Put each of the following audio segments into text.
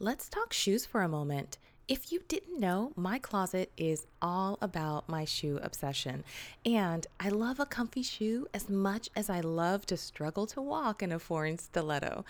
Let's talk shoes for a moment. If you didn't know, my closet is all about my shoe obsession. And I love a comfy shoe as much as I love to struggle to walk in a foreign stiletto.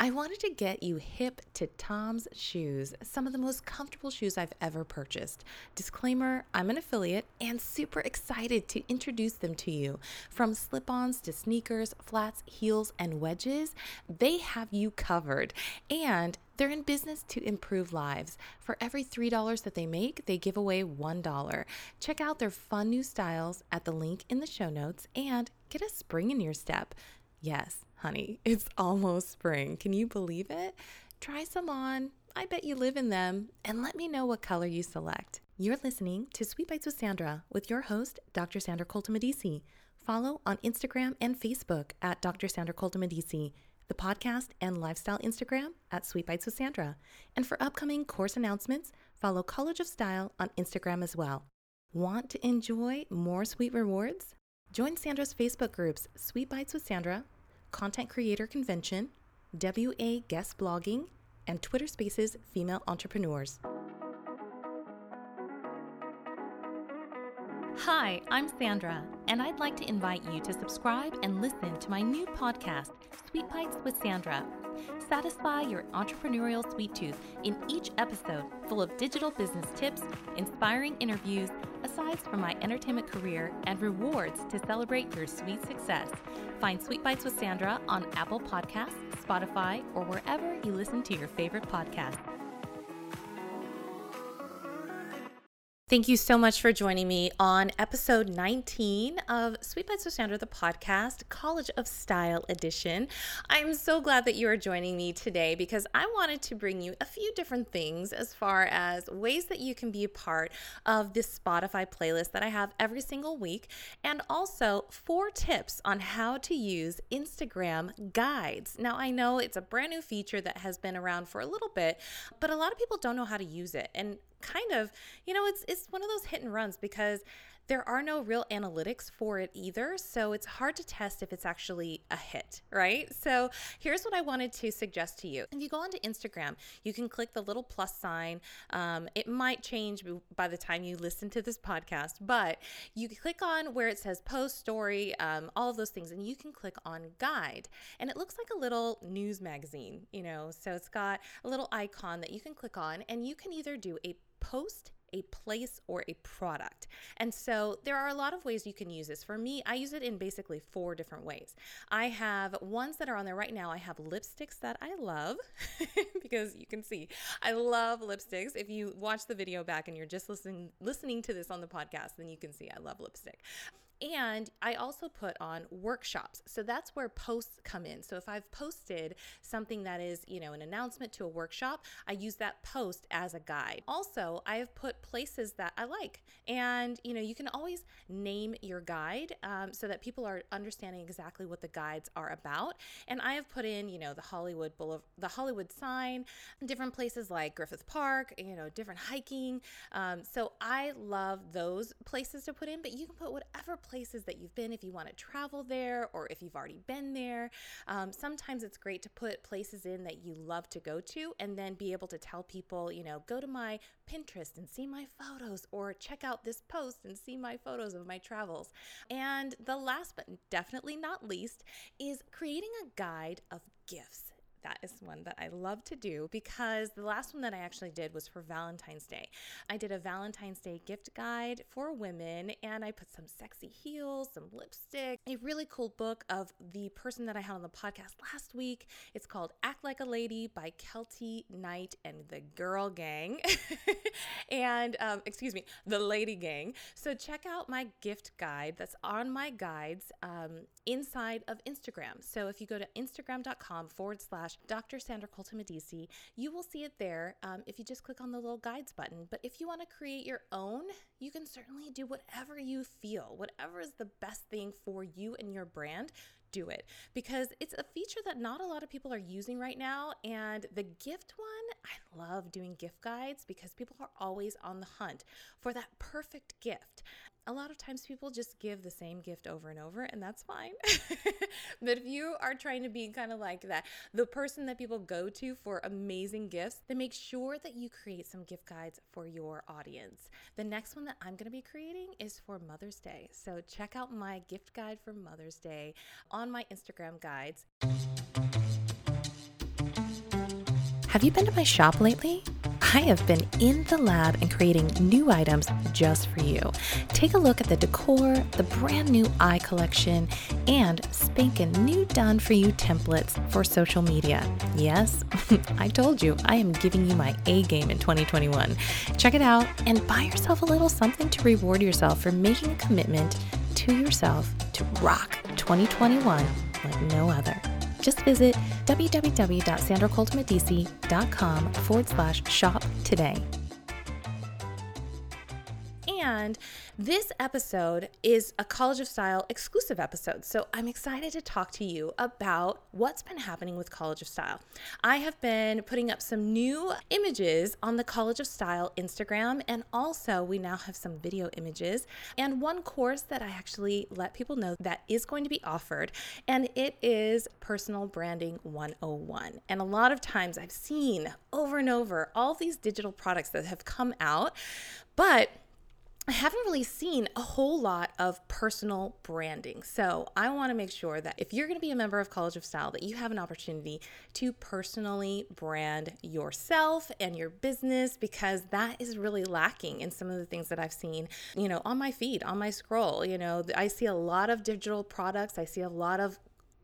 I wanted to get you hip to TOMS shoes, some of the most comfortable shoes I've ever purchased. Disclaimer I'm an affiliate and super excited to introduce them to you. From slip ons to sneakers, flats, heels, and wedges, they have you covered. And they're in business to improve lives. For every $3 that they make, they give away $1. Check out their fun new styles at the link in the show notes and get a spring in your step. Yes, honey, it's almost spring. Can you believe it? Try some on. I bet you live in them. And let me know what color you select. You're listening to Sweet Bites with Sandra with your host, Dr. Sandra Colton Follow on Instagram and Facebook at Dr. Sandra Colton the podcast and lifestyle Instagram at Sweet Bites with Sandra. And for upcoming course announcements, follow College of Style on Instagram as well. Want to enjoy more sweet rewards? Join Sandra's Facebook groups Sweet Bites with Sandra, Content Creator Convention, WA Guest Blogging, and Twitter Spaces Female Entrepreneurs. Hi, I'm Sandra, and I'd like to invite you to subscribe and listen to my new podcast, Sweet Bites with Sandra. Satisfy your entrepreneurial sweet tooth in each episode, full of digital business tips, inspiring interviews, asides from my entertainment career, and rewards to celebrate your sweet success. Find Sweet Bites with Sandra on Apple Podcasts, Spotify, or wherever you listen to your favorite podcasts. Thank you so much for joining me on episode 19 of Sweet Bites with Sandra, the podcast, College of Style edition. I'm so glad that you are joining me today because I wanted to bring you a few different things as far as ways that you can be a part of this Spotify playlist that I have every single week, and also four tips on how to use Instagram guides. Now, I know it's a brand new feature that has been around for a little bit, but a lot of people don't know how to use it. And kind of, you know, it's it's one of those hit and runs because there are no real analytics for it either. So it's hard to test if it's actually a hit, right? So here's what I wanted to suggest to you. If you go onto Instagram, you can click the little plus sign. Um, it might change by the time you listen to this podcast, but you click on where it says post, story, um, all of those things, and you can click on guide. And it looks like a little news magazine, you know, so it's got a little icon that you can click on, and you can either do a post a place or a product. And so there are a lot of ways you can use this. For me, I use it in basically four different ways. I have ones that are on there right now. I have lipsticks that I love because you can see I love lipsticks. If you watch the video back and you're just listening listening to this on the podcast, then you can see I love lipstick. And I also put on workshops. So that's where posts come in. So if I've posted something that is, you know, an announcement to a workshop, I use that post as a guide. Also, I have put places that I like. And, you know, you can always name your guide um, so that people are understanding exactly what the guides are about. And I have put in, you know, the Hollywood Boulevard, the Hollywood sign, different places like Griffith Park, you know, different hiking. Um, so I love those places to put in, but you can put whatever places that you've been if you want to travel there or if you've already been there. Um, sometimes it's great to put places in that you love to go to and then be able to tell people, you know, go to my Pinterest and see my photos or check out this post and see my photos of my travels. And the last but definitely not least is creating a guide of gifts that is one that I love to do because the last one that I actually did was for Valentine's Day. I did a Valentine's Day gift guide for women and I put some sexy heels, some lipstick, a really cool book of the person that I had on the podcast last week. It's called Act Like a Lady by Keltie Knight and the Girl Gang. and, um, excuse me, the Lady Gang. So check out my gift guide that's on my guides um, inside of Instagram. So if you go to instagram.com forward slash slash Dr. Sandra Colton Medici. You will see it there um, if you just click on the little guides button. But if you want to create your own, you can certainly do whatever you feel, whatever is the best thing for you and your brand do it because it's a feature that not a lot of people are using right now. And the gift one, I love doing gift guides because people are always on the hunt for that perfect gift a lot of times people just give the same gift over and over, and that's fine. but if you are trying to be kind of like that, the person that people go to for amazing gifts, then make sure that you create some gift guides for your audience. The next one that I'm going to be creating is for Mother's Day. So check out my gift guide for Mother's Day on my Instagram guides. Have you been to my shop lately? I have been in the lab and creating new items just for you. Take a look at the decor, the brand new eye collection, and spanking new done for you templates for social media. Yes, I told you I am giving you my A game in 2021. Check it out and buy yourself a little something to reward yourself for making a commitment to yourself to rock 2021 like no other just visit www.sandracoltonmedici.com forward slash shop today. And this episode is a College of Style exclusive episode. So I'm excited to talk to you about what's been happening with College of Style. I have been putting up some new images on the College of Style Instagram, and also we now have some video images and one course that I actually let people know that is going to be offered, and it is Personal Branding 101. And a lot of times I've seen over and over all these digital products that have come out, but I haven't really seen a whole lot of personal branding. So, I want to make sure that if you're going to be a member of College of Style that you have an opportunity to personally brand yourself and your business because that is really lacking in some of the things that I've seen, you know, on my feed, on my scroll, you know, I see a lot of digital products, I see a lot of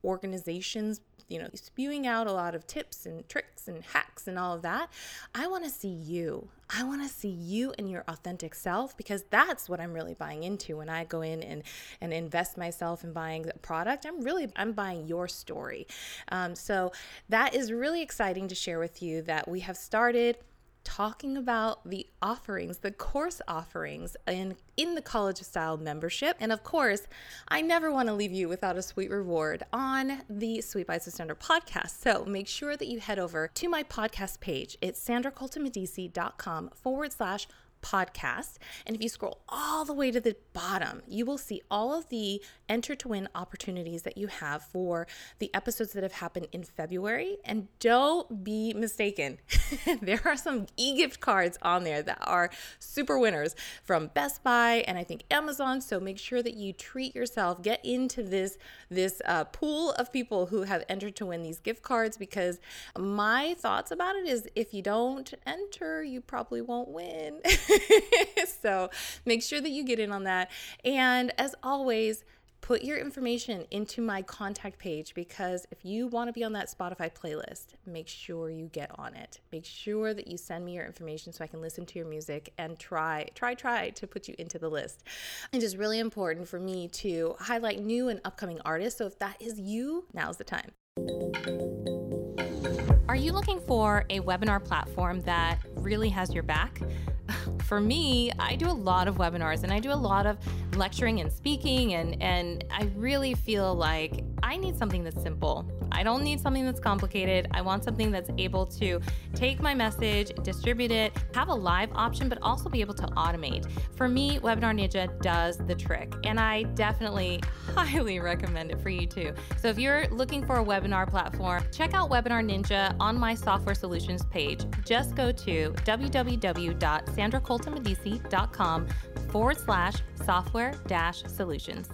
organizations you know, spewing out a lot of tips and tricks and hacks and all of that. I want to see you. I want to see you and your authentic self because that's what I'm really buying into when I go in and, and invest myself in buying the product. I'm really I'm buying your story. Um, so that is really exciting to share with you that we have started talking about the offerings, the course offerings in, in the College Style membership. And of course, I never want to leave you without a sweet reward on the Sweet Bites of Sandra podcast. So make sure that you head over to my podcast page. It's sandracoltonmedici.com forward slash podcast. And if you scroll all the way to the bottom, you will see all of the enter to win opportunities that you have for the episodes that have happened in February. And don't be mistaken, there are some e gift cards on there that are super winners from Best Buy and I think Amazon. So make sure that you treat yourself, get into this this uh, pool of people who have entered to win these gift cards because my thoughts about it is if you don't enter, you probably won't win. so make sure that you get in on that. And as always, put your information into my contact page because if you want to be on that Spotify playlist, make sure you get on it. Make sure that you send me your information so I can listen to your music and try, try, try to put you into the list. It is really important for me to highlight new and upcoming artists. So if that is you, now's the time. Are you looking for a webinar platform that really has your back? for me, I do a lot of webinars and I do a lot of lecturing and speaking, and, and I really feel like I need something that's simple. I don't need something that's complicated. I want something that's able to take my message, distribute it, have a live option, but also be able to automate. For me, Webinar Ninja does the trick, and I definitely highly recommend it for you too. So if you're looking for a webinar platform, check out Webinar Ninja on my software solutions page. Just go to www.sandracoltonmedici.com forward slash software dash solutions.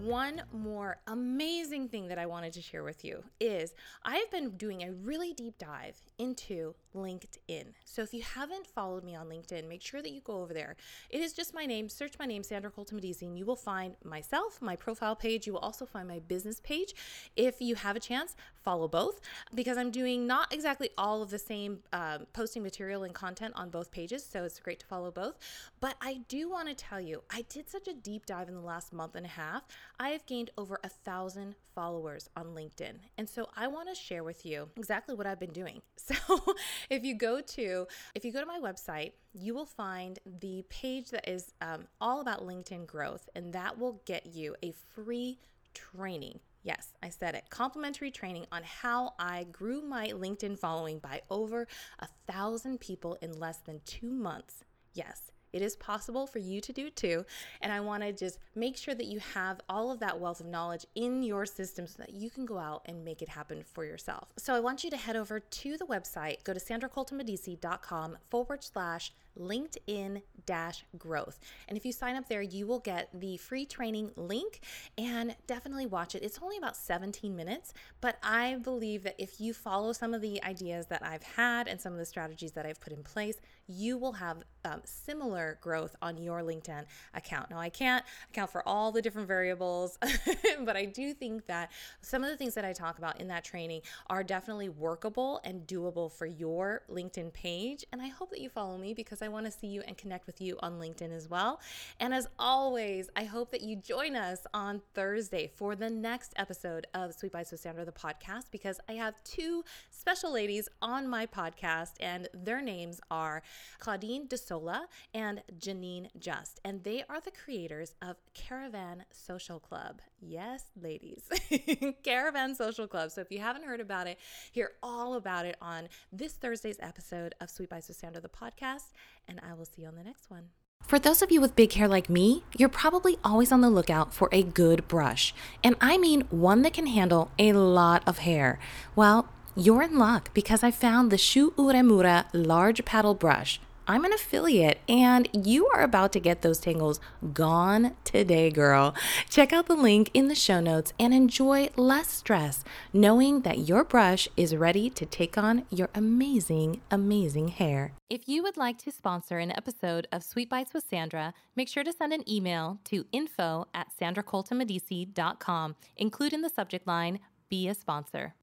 One more amazing thing that I wanted to share with you is I've been doing a really deep dive into LinkedIn. So if you haven't followed me on LinkedIn, make sure that you go over there. It is just my name. Search my name, Sandra Colton Medici, and you will find myself, my profile page. You will also find my business page. If you have a chance, follow both because I'm doing not exactly all of the same um, posting material and content on both pages. So it's great to follow both. But I do want to tell you, I did such a deep dive in the last month and a half. I have gained over a thousand followers on LinkedIn. And so I want to share with you exactly what I've been doing. So if you go to if you go to my website, you will find the page that is um, all about LinkedIn growth, and that will get you a free training Yes, I said it. Complimentary training on how I grew my LinkedIn following by over a thousand people in less than two months. Yes, it is possible for you to do too. And I want to just make sure that you have all of that wealth of knowledge in your system so that you can go out and make it happen for yourself. So I want you to head over to the website, go to sandracoltonmedici.com forward slash LinkedIn dash growth. And if you sign up there, you will get the free training link and definitely watch it. It's only about 17 minutes, but I believe that if you follow some of the ideas that I've had and some of the strategies that I've put in place, you will have um, similar growth on your LinkedIn account. Now, I can't account for all the different variables, but I do think that some of the things that I talk about in that training are definitely workable and doable for your LinkedIn page. And I hope that you follow me because I want to see you and connect with you on LinkedIn as well. And as always, I hope that you join us on Thursday for the next episode of Sweet Bites with Sandra, the podcast, because I have two special ladies on my podcast, and their names are Claudine DeSola and Janine Just. And they are the creators of Caravan Social Club. Yes, ladies, Caravan Social Club. So if you haven't heard about it, hear all about it on this Thursday's episode of Sweet Bites with Sandra, the podcast. And I will see you on the next one. For those of you with big hair like me, you're probably always on the lookout for a good brush. And I mean one that can handle a lot of hair. Well, you're in luck because I found the Shu Uemura large paddle brush. I'm an affiliate and you are about to get those tangles gone today, girl. Check out the link in the show notes and enjoy less stress knowing that your brush is ready to take on your amazing, amazing hair. If you would like to sponsor an episode of Sweet Bites with Sandra, make sure to send an email to info at sandracoltonmedici.com. Include in the subject line, be a sponsor.